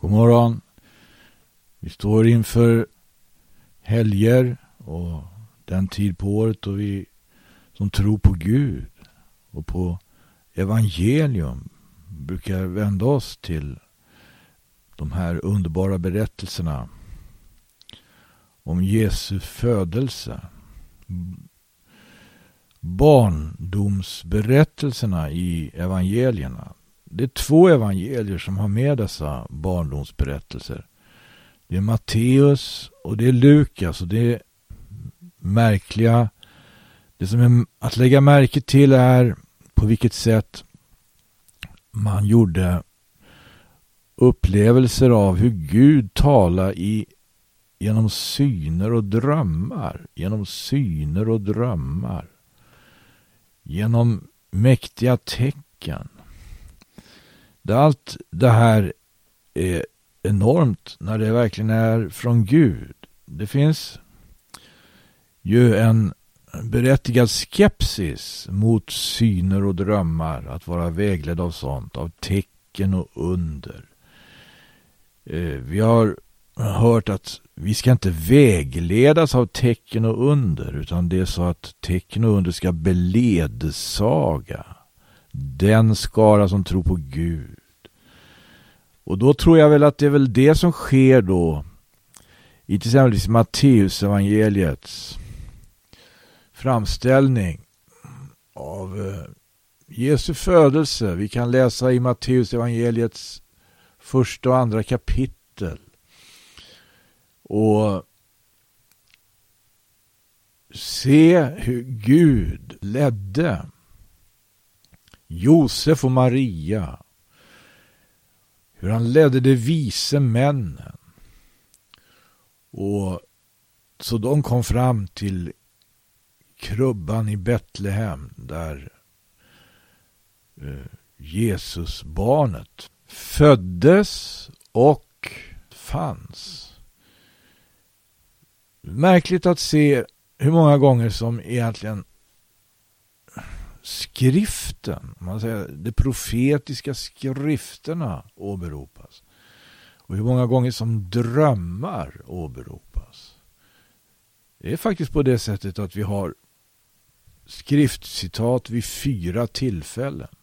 God morgon. Vi står inför helger och den tid på året då vi som tror på Gud och på evangelium brukar vända oss till de här underbara berättelserna om Jesu födelse. Barndomsberättelserna i evangelierna. Det är två evangelier som har med dessa barndomsberättelser. Det är Matteus och det är Lukas och det är märkliga. Det som är att lägga märke till är på vilket sätt man gjorde upplevelser av hur Gud talar i, genom syner och drömmar. Genom syner och drömmar. Genom mäktiga tecken. Allt det här är enormt när det verkligen är från Gud. Det finns ju en berättigad skepsis mot syner och drömmar, att vara vägledd av sånt, av tecken och under. Eh, vi har hört att vi ska inte vägledas av tecken och under, utan det är så att tecken och under ska beledsaga den skara som tror på Gud. Och då tror jag väl att det är väl det som sker då i till exempel Matteus evangeliets framställning av eh, Jesu födelse. Vi kan läsa i Matteus evangeliets första och andra kapitel. Och se hur Gud ledde Josef och Maria. Hur han ledde de vise männen. Och så de kom fram till krubban i Betlehem där eh, Jesus barnet föddes och fanns. Märkligt att se hur många gånger som egentligen skriften, man säger, de profetiska skrifterna åberopas. Och hur många gånger som drömmar åberopas. Det är faktiskt på det sättet att vi har skriftcitat vid fyra tillfällen.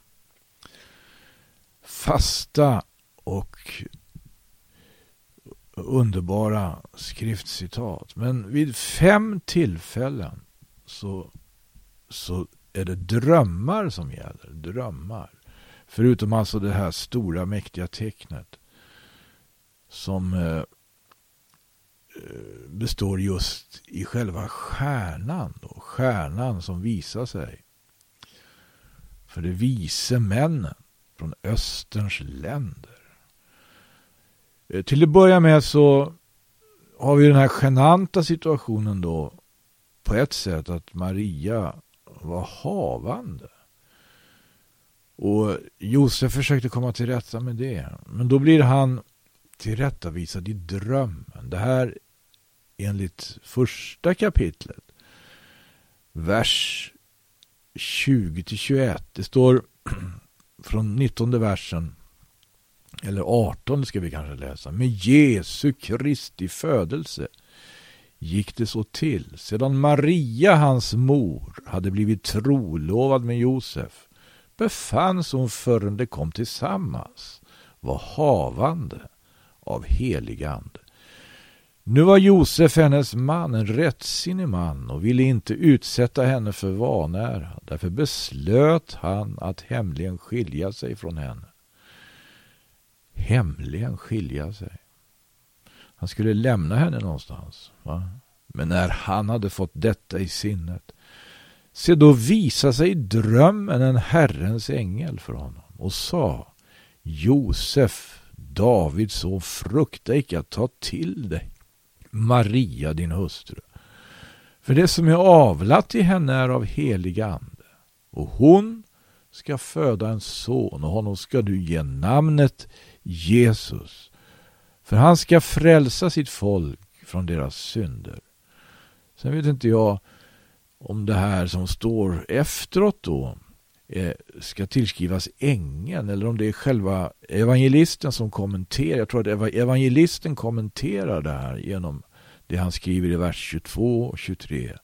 Fasta och underbara skriftcitat. Men vid fem tillfällen så, så är det drömmar som gäller. Drömmar. Förutom alltså det här stora mäktiga tecknet som eh, eh består just i själva stjärnan. Då. Stjärnan som visar sig för de vise männen från Österns länder. Eh, till att börja med så har vi den här genanta situationen då på ett sätt att Maria var havande. Och Josef försökte komma till rätta med det. Men då blir han tillrättavisad i drömmen. Det här enligt första kapitlet. Vers 20-21. Det står från 19 versen. Eller 18 ska vi kanske läsa. Med Jesu Kristi födelse gick det så till. Sedan Maria, hans mor, hade blivit trolovad med Josef befanns hon förrän de kom tillsammans var havande av helig ande. Nu var Josef hennes man, en rättsinnig man och ville inte utsätta henne för vanära. Därför beslöt han att hemligen skilja sig från henne. Hemligen skilja sig. Han skulle lämna henne någonstans. Va? Men när han hade fått detta i sinnet se då visa sig i drömmen en Herrens ängel för honom och sa Josef, Davids son, frukta icke att ta till dig Maria din hustru. För det som är avlat i henne är av helig ande och hon ska föda en son och honom ska du ge namnet Jesus för han ska frälsa sitt folk från deras synder. Sen vet inte jag om det här som står efteråt då eh, ska tillskrivas ängeln eller om det är själva evangelisten som kommenterar. Jag tror att evangelisten kommenterar det här genom det han skriver i vers 22 och 23.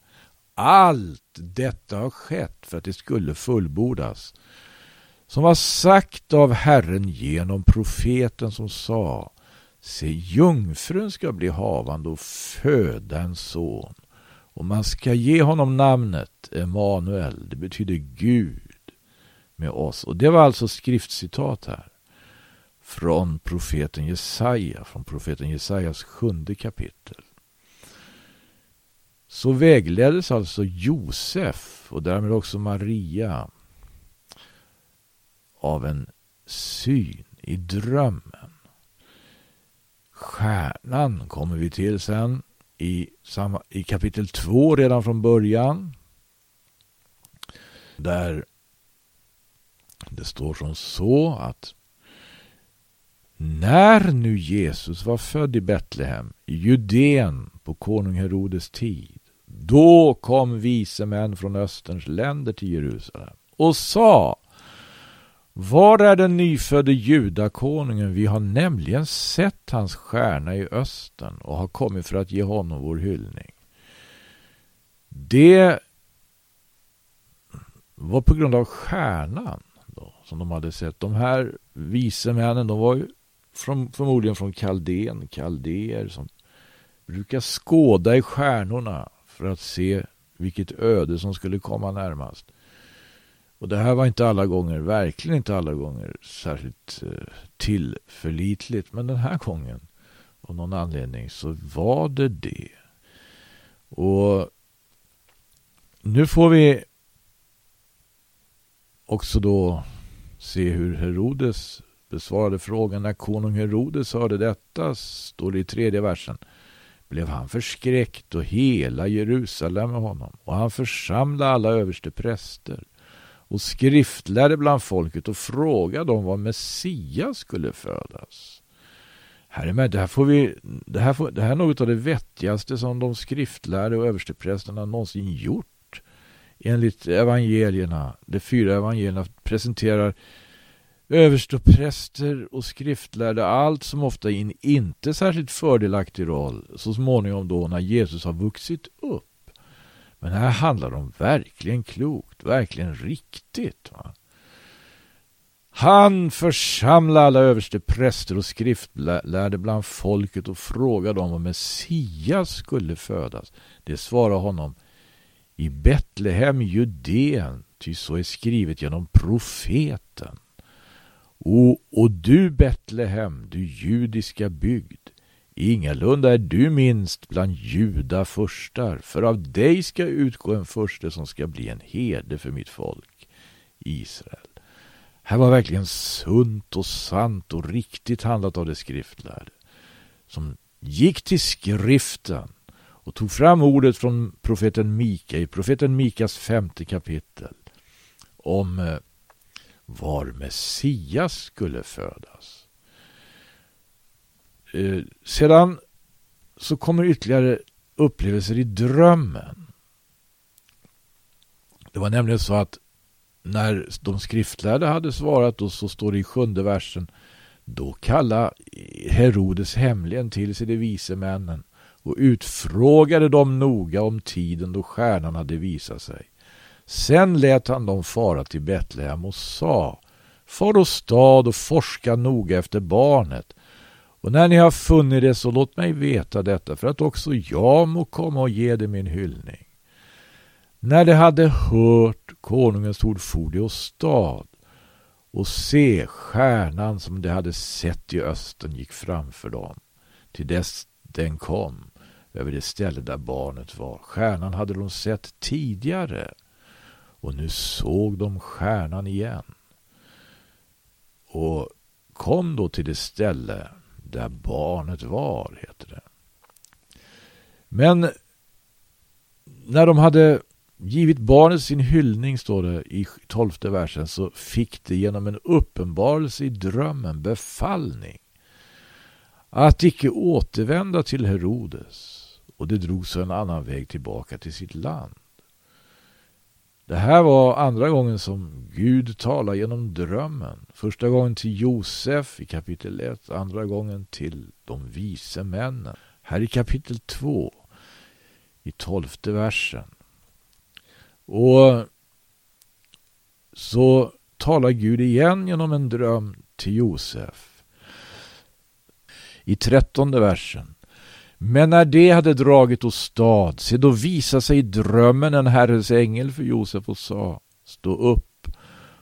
Allt detta har skett för att det skulle fullbordas som var sagt av Herren genom profeten som sa Se, jungfrun ska bli havande och föda en son och man ska ge honom namnet Emanuel. Det betyder Gud med oss. Och det var alltså skriftcitat här från profeten Jesaja, från profeten Jesajas sjunde kapitel. Så vägleddes alltså Josef och därmed också Maria av en syn i drömmen. Stjärnan kommer vi till sen i, samma, i kapitel 2 redan från början. Där det står som så att när nu Jesus var född i Betlehem i Judeen på konung Herodes tid då kom vise män från Österns länder till Jerusalem och sa var är den nyfödde judakonungen? Vi har nämligen sett hans stjärna i östen och har kommit för att ge honom vår hyllning. Det var på grund av stjärnan då, som de hade sett. De här vise männen, de var ju från, förmodligen från Kaldén, kaldéer som brukar skåda i stjärnorna för att se vilket öde som skulle komma närmast. Och det här var inte alla gånger, verkligen inte alla gånger särskilt eh, tillförlitligt. Men den här gången, av någon anledning, så var det det. Och nu får vi också då se hur Herodes besvarade frågan. När konung Herodes hörde detta, står det i tredje versen, blev han förskräckt och hela Jerusalem med honom. Och han församlade alla överste präster och skriftlärde bland folket och frågade dem var Messias skulle födas. Herre det här, får vi, det, här får, det här är något av det vettigaste som de skriftlärde och översteprästerna någonsin gjort. Enligt evangelierna, de fyra evangelierna presenterar överstepräster och skriftlärde allt som ofta i en inte särskilt fördelaktig roll så småningom då när Jesus har vuxit upp. Men här handlar det om verkligen klokt, verkligen riktigt. Va? Han församlade alla överste präster och skriftlärde bland folket och frågade dem om Messias skulle födas. Det svarade honom i Betlehem, Judeen, ty så är skrivet genom profeten. O, och du Betlehem, du judiska bygd, Ingalunda är du minst bland juda förstar, för av dig ska utgå en furste som ska bli en herde för mitt folk, Israel. Här var verkligen sunt och sant och riktigt handlat av det skriftlärde, som gick till skriften och tog fram ordet från profeten Mika i profeten Mikas femte kapitel om eh, var Messias skulle födas. Eh, sedan så kommer ytterligare upplevelser i drömmen. Det var nämligen så att när de skriftlärde hade svarat och så står det i sjunde versen då kallade Herodes hemligen till sig de vise männen och utfrågade dem noga om tiden då stjärnan hade visat sig. Sen lät han dem fara till Betlehem och sa Far åstad och forska noga efter barnet och när ni har funnit det så låt mig veta detta för att också jag må komma och ge det min hyllning. När de hade hört konungens ord for de åstad och se stjärnan som de hade sett i östen gick framför dem till dess den kom över det ställe där barnet var. Stjärnan hade de sett tidigare och nu såg de stjärnan igen och kom då till det ställe där barnet var, heter det. Men när de hade givit barnet sin hyllning, står det i tolfte versen, så fick det genom en uppenbarelse i drömmen befallning att icke återvända till Herodes och det drog sig en annan väg tillbaka till sitt land. Det här var andra gången som Gud talar genom drömmen. Första gången till Josef i kapitel 1, andra gången till de vise männen. Här i kapitel 2, i tolfte versen. Och så talar Gud igen genom en dröm till Josef. I trettonde versen. Men när de hade dragit åstad, se då visade sig i drömmen en Herrens ängel för Josef och sa, stå upp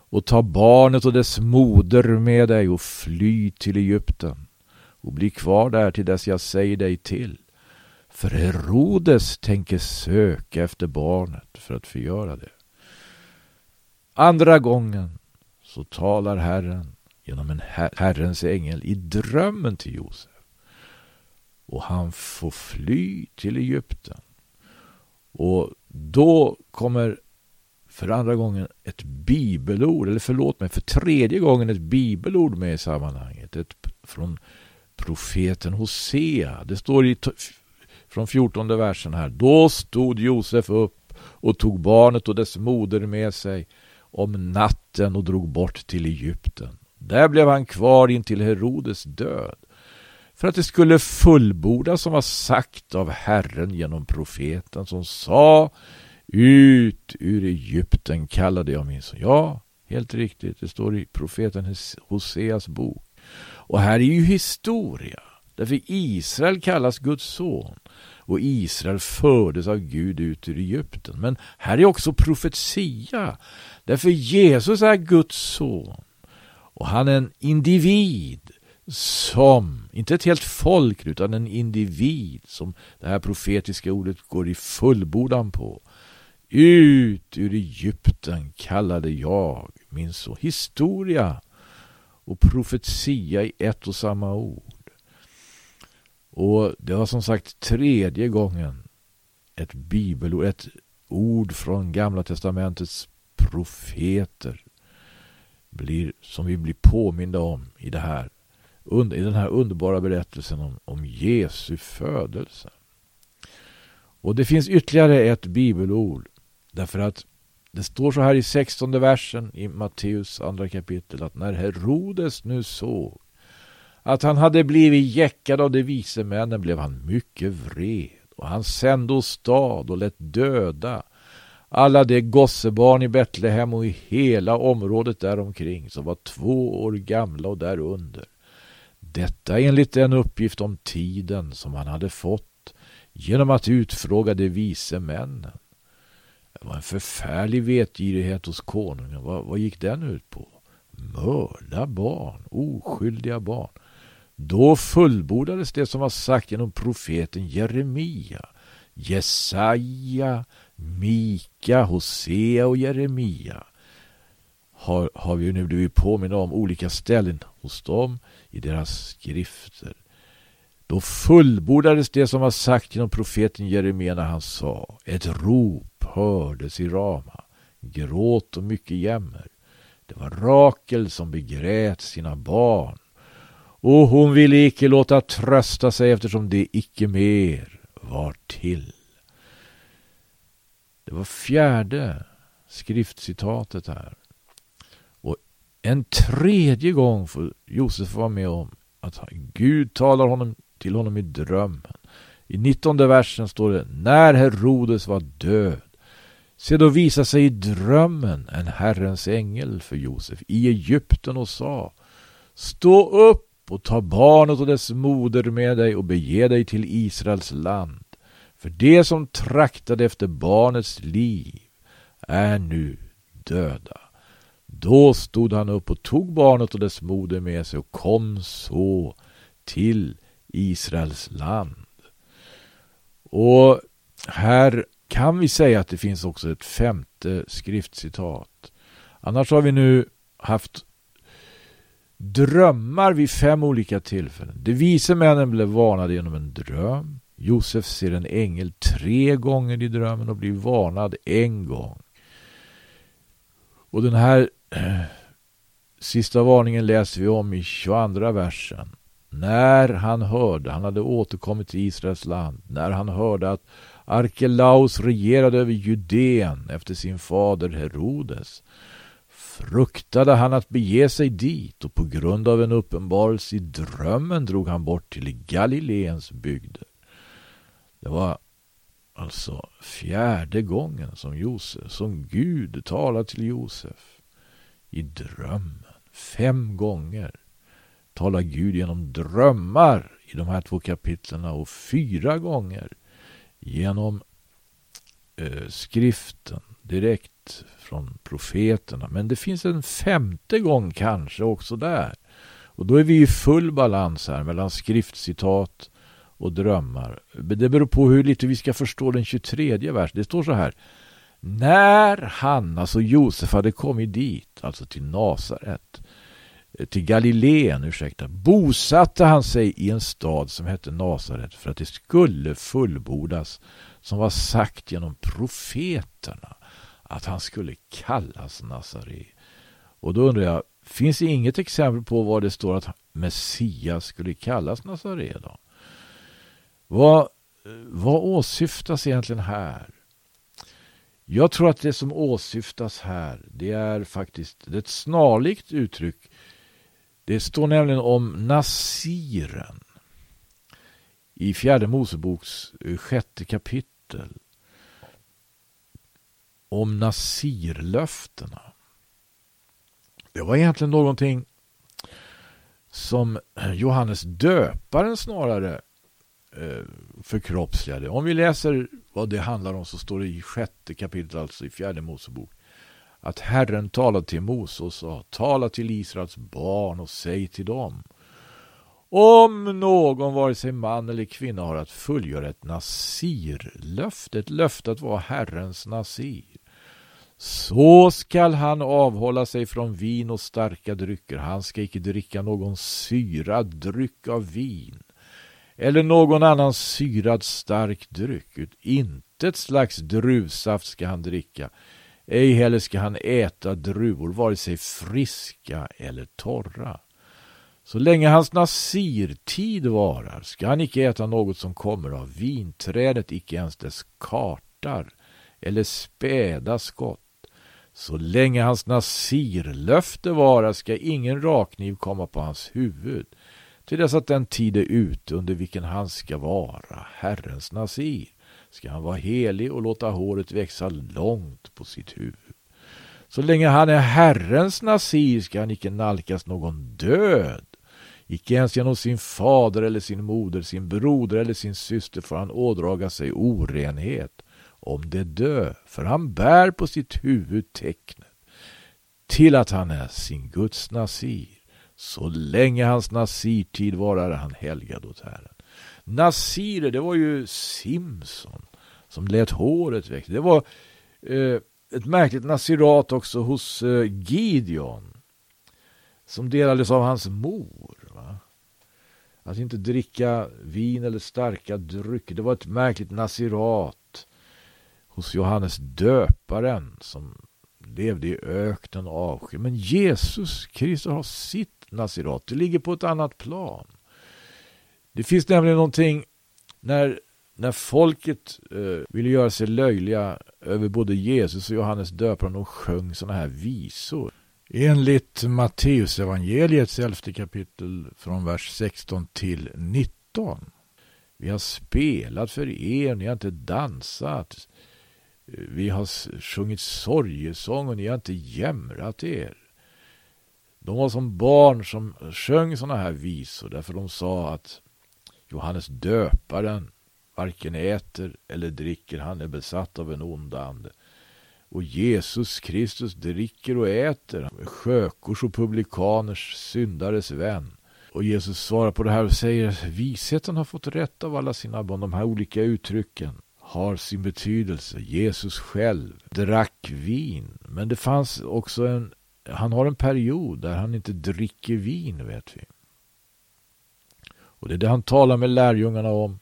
och ta barnet och dess moder med dig och fly till Egypten och bli kvar där till dess jag säger dig till. För Herodes tänker söka efter barnet för att förgöra det. Andra gången så talar Herren genom en Herrens ängel i drömmen till Josef. Och han får fly till Egypten. Och då kommer för andra gången ett bibelord, eller förlåt mig, för tredje gången ett bibelord med i sammanhanget. Ett, från profeten Hosea. Det står i från fjortonde versen här. Då stod Josef upp och tog barnet och dess moder med sig om natten och drog bort till Egypten. Där blev han kvar intill Herodes död för att det skulle fullbordas som var sagt av Herren genom profeten som sa ut ur Egypten kallade jag min son. Ja, helt riktigt. Det står i profeten Hoseas bok. Och här är ju historia. Därför Israel kallas Guds son. Och Israel fördes av Gud ut ur Egypten. Men här är också profetia. Därför Jesus är Guds son. Och han är en individ som, inte ett helt folk utan en individ som det här profetiska ordet går i fullbordan på. Ut ur Egypten kallade jag min son. Historia och profetia i ett och samma ord. Och det var som sagt tredje gången ett bibelord, ett ord från gamla testamentets profeter blir, som vi blir påminda om i, det här, i den här underbara berättelsen om, om Jesu födelse. Och det finns ytterligare ett bibelord därför att det står så här i sextonde versen i Matteus andra kapitel att när Herodes nu såg att han hade blivit jäckad av de vise männen blev han mycket vred och han sände åstad och lät döda alla de gossebarn i Betlehem och i hela området däromkring som var två år gamla och därunder. Detta enligt den uppgift om tiden som han hade fått genom att utfråga de vise männen. Det var en förfärlig vetgirighet hos konungen. Vad, vad gick den ut på? Mörda barn, oskyldiga barn. Då fullbordades det som var sagt genom profeten Jeremia. Jesaja, Mika, Hosea och Jeremia har, har vi nu blivit påminna om olika ställen hos dem i deras skrifter. Då fullbordades det som var sagt genom profeten Jeremia när han sa Ett rop hördes i Rama, gråt och mycket jämmer. Det var Rakel som begrät sina barn och hon ville icke låta trösta sig eftersom det icke mer var till. Det var fjärde skriftcitatet här. En tredje gång får Josef vara med om att Gud talar honom till honom i drömmen. I nittonde versen står det När Herodes var död Se då visa sig i drömmen en Herrens ängel för Josef i Egypten och sa Stå upp och ta barnet och dess moder med dig och bege dig till Israels land. För det som traktade efter barnets liv är nu döda. Då stod han upp och tog barnet och dess moder med sig och kom så till Israels land. Och här kan vi säga att det finns också ett femte skriftcitat. Annars har vi nu haft drömmar vid fem olika tillfällen. De vise männen blev varnade genom en dröm. Josef ser en ängel tre gånger i drömmen och blir varnad en gång. Och den här sista varningen läser vi om i 22 versen. när han hörde, han hade återkommit till Israels land, när han hörde att Arkelaus regerade över Judeen efter sin fader Herodes fruktade han att bege sig dit och på grund av en uppenbarelse i drömmen drog han bort till Galileens bygder. Det var alltså fjärde gången som Josef, som Gud talade till Josef i drömmen. Fem gånger talar Gud genom drömmar i de här två kapitlen och fyra gånger genom eh, skriften direkt från profeterna. Men det finns en femte gång kanske också där. Och då är vi i full balans här mellan skriftcitat och drömmar. Det beror på hur lite vi ska förstå den 23 vers. Det står så här. När han, alltså Josef, hade kommit dit, alltså till Nasaret, eh, till Galileen, ursäkta, bosatte han sig i en stad som hette Nasaret för att det skulle fullbordas som var sagt genom profeterna att han skulle kallas Nazare. Och då undrar jag, finns det inget exempel på var det står att Messias skulle kallas Nazare då? Vad, vad åsyftas egentligen här? Jag tror att det som åsyftas här, det är faktiskt det är ett snarlikt uttryck. Det står nämligen om Nasiren i fjärde Moseboks eh, sjätte kapitel om Nasirlöftena. Det var egentligen någonting som Johannes döparen snarare eh, förkroppsligade. Om vi läser vad det handlar om så står det i sjätte kapitlet, alltså i fjärde Mosebok, att Herren talade till Mose och sa, tala till Israels barn och säg till dem om någon, vare sig man eller kvinna, har att fullgöra ett nasirlöfte, ett löfte att vara Herrens nasir, så skall han avhålla sig från vin och starka drycker. Han ska icke dricka någon syrad dryck av vin eller någon annan syrad stark dryck. Ut intet slags druvsaft ska han dricka. Ej heller ska han äta druvor, vare sig friska eller torra. Så länge hans nasirtid varar ska han icke äta något som kommer av vinträdet, icke ens dess kartar eller späda skott. Så länge hans nasirlöfte varar ska ingen rakkniv komma på hans huvud till dess att den tid är ute under vilken han ska vara Herrens nasir ska han vara helig och låta håret växa långt på sitt huvud. Så länge han är Herrens nasir ska han icke nalkas någon död Icke ens genom sin fader eller sin moder, sin broder eller sin syster får han ådraga sig orenhet om det dö, för han bär på sitt huvud tecknet till att han är sin Guds nasir. Så länge hans nasirtid varar han helgad åt Herren. Nasirer, det var ju Simson som lät håret växa. Det var eh, ett märkligt nasirat också hos eh, Gideon som delades av hans mor. Att inte dricka vin eller starka drycker. Det var ett märkligt nasirat hos Johannes döparen som levde i öknen och avsky. Men Jesus Kristus har sitt nasirat. Det ligger på ett annat plan. Det finns nämligen någonting när, när folket eh, ville göra sig löjliga över både Jesus och Johannes döparen och sjöng sådana här visor. Enligt Matteusevangeliets elfte kapitel från vers 16 till 19. Vi har spelat för er, ni har inte dansat. Vi har sjungit sorgesång och ni har inte jämrat er. De var som barn som sjöng sådana här visor därför de sa att Johannes döparen varken äter eller dricker, han är besatt av en ond ande. Och Jesus Kristus dricker och äter, sjökors och publikaners syndares vän. Och Jesus svarar på det här och säger att visheten har fått rätt av alla sina barn. De här olika uttrycken har sin betydelse. Jesus själv drack vin. Men det fanns också en, han har en period där han inte dricker vin vet vi. Och det är det han talar med lärjungarna om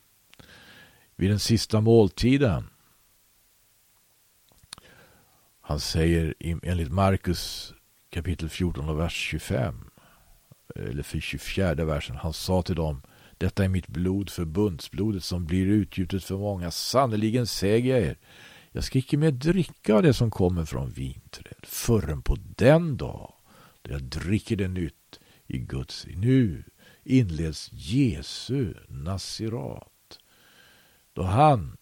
vid den sista måltiden. Han säger enligt Markus kapitel 14 och vers 25 eller för 24 versen, han sa till dem detta är mitt blod, förbundsblodet som blir utgjutet för många. Sannerligen säger jag er, jag ska icke mer dricka av det som kommer från vinträd förrän på den dag då jag dricker det nytt i Guds. Nu inleds Jesu nasirat. Då han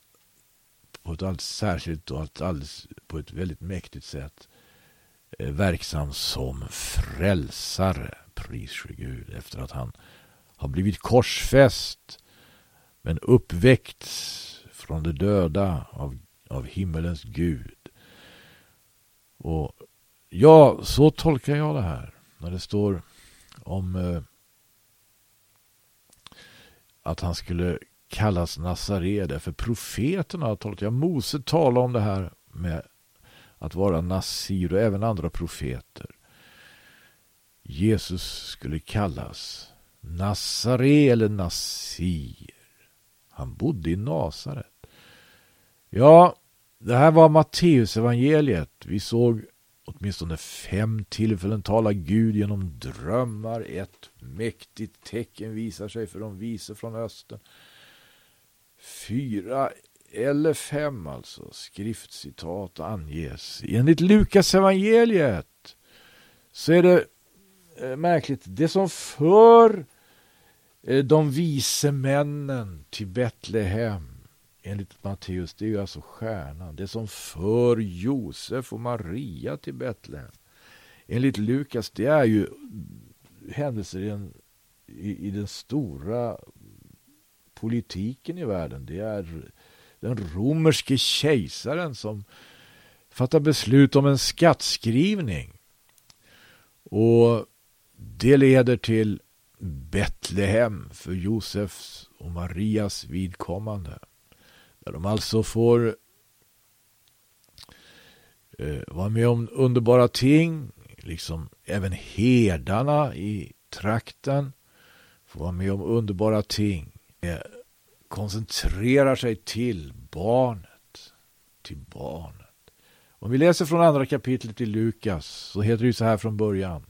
på ett alldeles särskilt och alldeles, på ett väldigt mäktigt sätt eh, verksam som frälsare, pris Gud, efter att han har blivit korsfäst men uppväckts från de döda av, av himmelens Gud. Och ja, så tolkar jag det här när det står om eh, att han skulle kallas Nazaré därför profeterna har talat. Ja, Mose talar om det här med att vara Nasir och även andra profeter. Jesus skulle kallas Nazare eller Nasir. Han bodde i Nasaret. Ja, det här var Matteusevangeliet. Vi såg åtminstone fem tillfällen tala Gud genom drömmar. Ett mäktigt tecken visar sig för de vise från östen. Fyra eller fem alltså skriftcitat anges. Enligt Lukas evangeliet så är det eh, märkligt. Det som för Eh, de vise männen till Betlehem enligt Matteus, det är ju alltså stjärnan. Det som för Josef och Maria till Betlehem. Enligt Lukas, det är ju händelser i den, i, i den stora politiken i världen. Det är den romerske kejsaren som fattar beslut om en skattskrivning. Och det leder till Betlehem för Josefs och Marias vidkommande. Där de alltså får eh, vara med om underbara ting, liksom även herdarna i trakten får vara med om underbara ting. Eh, koncentrerar sig till barnet. Till barnet. Om vi läser från andra kapitlet i Lukas så heter det ju så här från början.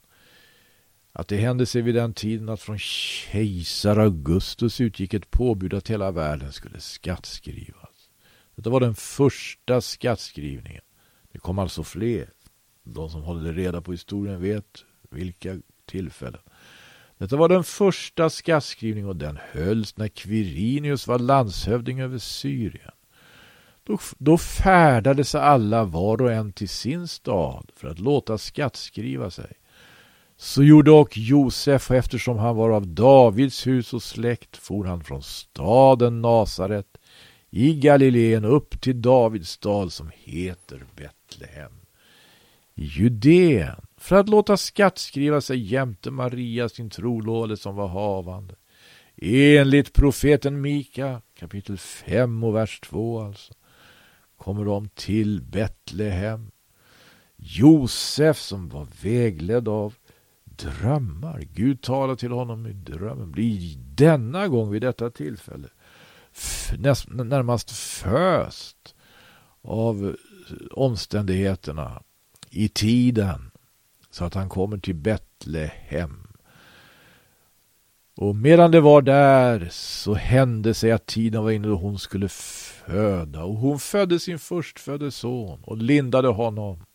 Att det hände sig vid den tiden att från kejsar Augustus utgick ett påbud att hela världen skulle skattskrivas. Detta var den första skattskrivningen. Det kom alltså fler. De som håller reda på historien vet vilka tillfällen. Detta var den första skattskrivningen och den hölls när Quirinius var landshövding över Syrien. Då, då färdade sig alla var och en till sin stad för att låta skattskriva sig. Så gjorde och Josef, och eftersom han var av Davids hus och släkt for han från staden Nasaret i Galileen upp till Davids stad som heter Betlehem i Judeen för att låta skattskriva sig jämte Maria sin trolåde som var havande. Enligt profeten Mika kapitel 5 och vers 2 alltså kommer de till Betlehem. Josef som var vägledd av drömmar. Gud talar till honom i drömmen. Blir denna gång vid detta tillfälle närmast föst av omständigheterna i tiden så att han kommer till Betlehem. Och medan det var där så hände sig att tiden var inne då hon skulle föda och hon födde sin förstfödde son och lindade honom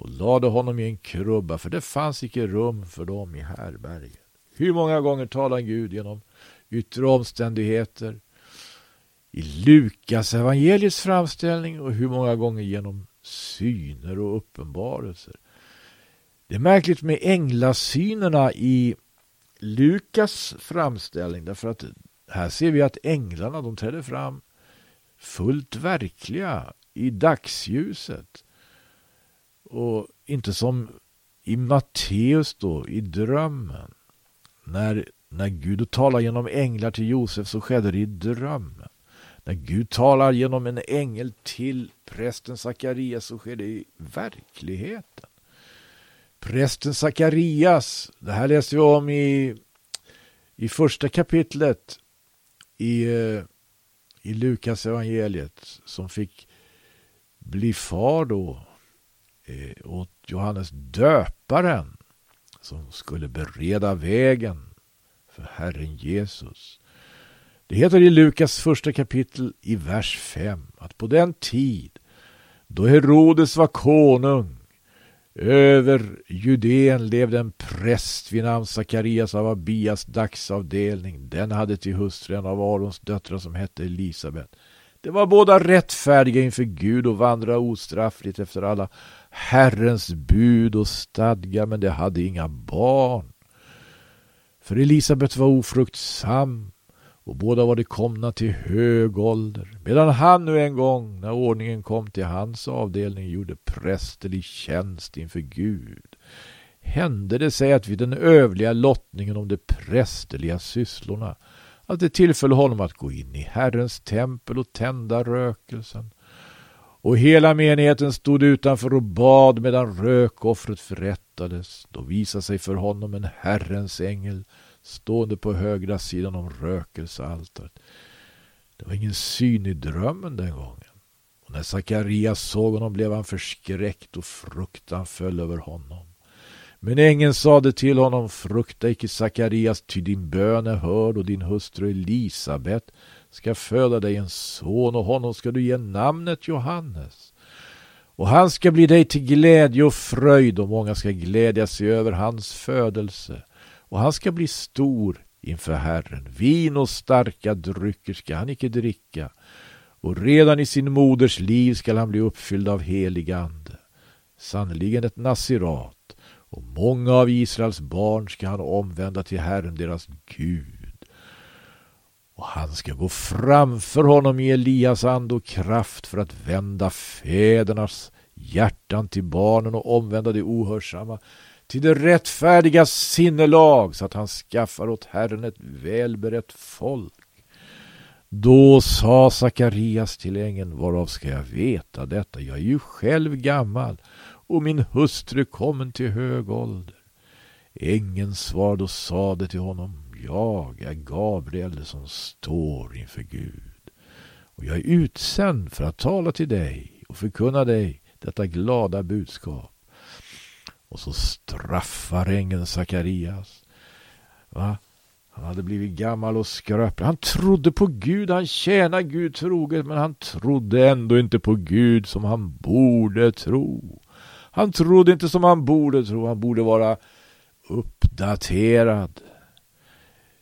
och lade honom i en krubba för det fanns icke rum för dem i härberget. Hur många gånger talar Gud genom yttre omständigheter i Lukas evangeliets framställning och hur många gånger genom syner och uppenbarelser. Det är märkligt med änglasynerna i Lukas framställning därför att här ser vi att änglarna de träder fram fullt verkliga i dagsljuset. Och inte som i Matteus då, i drömmen. När, när Gud talar genom änglar till Josef så skedde det i drömmen. När Gud talar genom en ängel till prästen Sakarias så sker det i verkligheten. Prästen Sakarias, det här läser vi om i, i första kapitlet i, eh, i Lukas evangeliet som fick bli far då Eh, åt Johannes döparen. som skulle bereda vägen för Herren Jesus. Det heter i Lukas första kapitel i vers 5 att på den tid då Herodes var konung över Judeen levde en präst vid namn Sakarias av Abias dagsavdelning. Den hade till hustru en av Arons döttrar som hette Elisabet. Det var båda rättfärdiga inför Gud och vandra ostraffligt efter alla Herrens bud och stadga, men de hade inga barn. För Elisabet var ofruktsam och båda var de komna till hög ålder, medan han nu en gång, när ordningen kom till hans avdelning, gjorde prästerlig tjänst inför Gud. Hände det sig att vid den övliga lottningen om de prästerliga sysslorna att det tillföll honom att gå in i Herrens tempel och tända rökelsen. Och hela menigheten stod utanför och bad medan rökoffret förrättades. Då visade sig för honom en Herrens ängel stående på högra sidan om rökelsealtaret. Det var ingen syn i drömmen den gången. Och när Sakarias såg honom blev han förskräckt och fruktan föll över honom. Men ängeln sade till honom, frukta icke Sakarias, ty din bön är hörd och din hustru Elisabet ska föda dig en son och honom ska du ge namnet Johannes. Och han ska bli dig till glädje och fröjd och många ska glädja sig över hans födelse. Och han ska bli stor inför Herren. Vin och starka drycker ska han icke dricka. Och redan i sin moders liv skall han bli uppfylld av helig ande. Sannerligen ett nasirat och många av Israels barn ska han omvända till Herren deras Gud. Och han ska gå framför honom i Elias ande och kraft för att vända fädernas hjärtan till barnen och omvända de ohörsamma till det rättfärdiga sinnelag så att han skaffar åt Herren ett välberett folk. Då sa Sakarias till ängeln, varav ska jag veta detta? Jag är ju själv gammal och min hustru kommen till hög ålder. Ängeln svarade och sade till honom, jag är Gabriel som står inför Gud och jag är utsänd för att tala till dig och förkunna dig detta glada budskap. Och så straffar ängeln Sakarias. Va? Han hade blivit gammal och skröplig. Han trodde på Gud, han tjänade Gud troget, men han trodde ändå inte på Gud som han borde tro. Han trodde inte som han borde tro. Han borde vara uppdaterad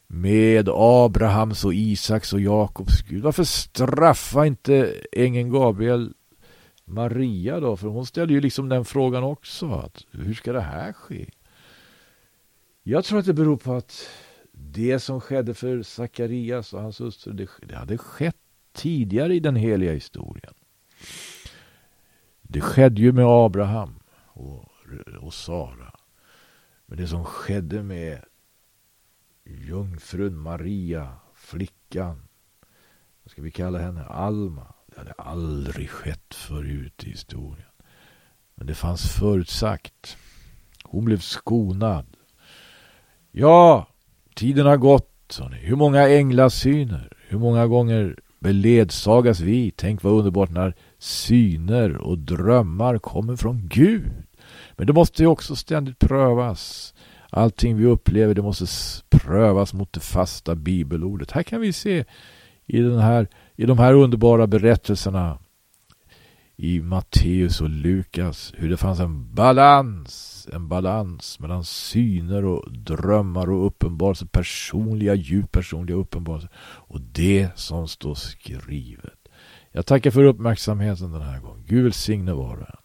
med Abrahams och Isaks och Jakobs Gud. Varför straffa inte ängeln Gabriel Maria då? För hon ställde ju liksom den frågan också. Att hur ska det här ske? Jag tror att det beror på att det som skedde för Sakarias och hans hustru, det, det hade skett tidigare i den heliga historien. Det skedde ju med Abraham och, och Sara. Men det som skedde med jungfrun Maria, flickan, vad ska vi kalla henne, Alma. Det hade aldrig skett förut i historien. Men det fanns förutsagt. Hon blev skonad. Ja, tiden har gått, sa ni. Hur många änglasyner, hur många gånger beledsagas vi? Tänk vad underbart när syner och drömmar kommer från Gud. Men det måste ju också ständigt prövas. Allting vi upplever det måste prövas mot det fasta bibelordet. Här kan vi se i, den här, i de här underbara berättelserna i Matteus och Lukas hur det fanns en balans, en balans mellan syner och drömmar och uppenbarelser, personliga, djupt personliga uppenbarelser och det som står skrivet. Jag tackar för uppmärksamheten den här gången. Gud välsigne var